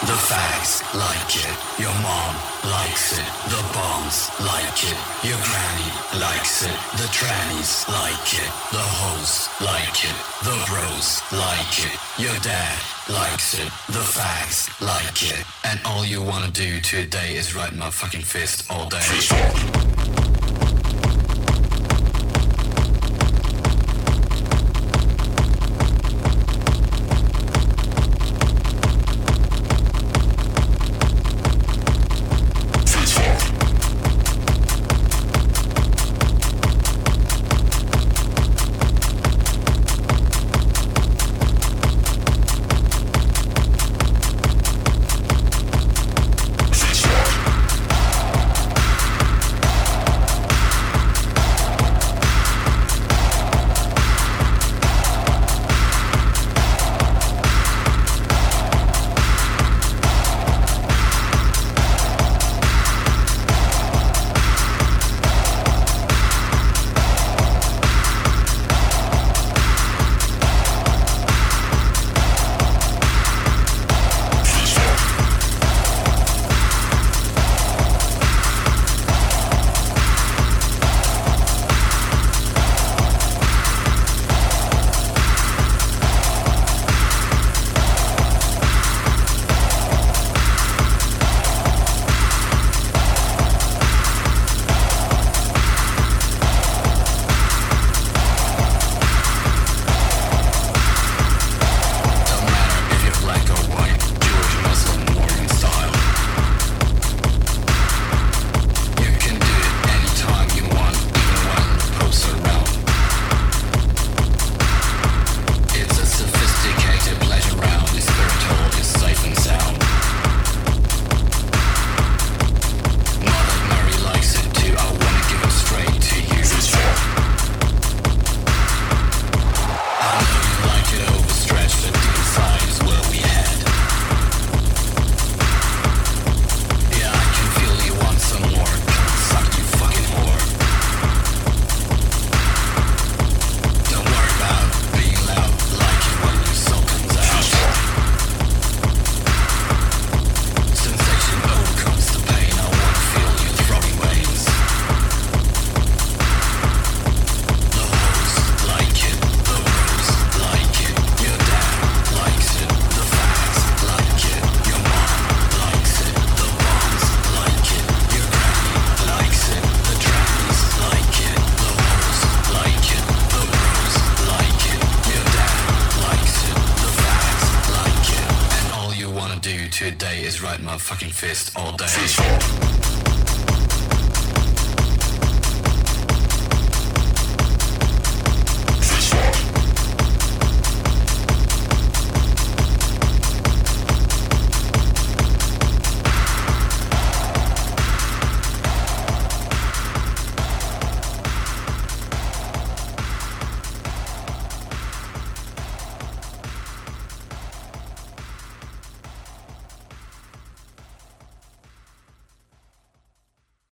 The fags like it. Your mom likes it. The bombs like it. Your granny likes it. The trannies like it. The hoes like it. The bros like it. Your dad likes it. The fags like it. And all you wanna do today is write my fucking fist all day. fucking fist all day. Fist.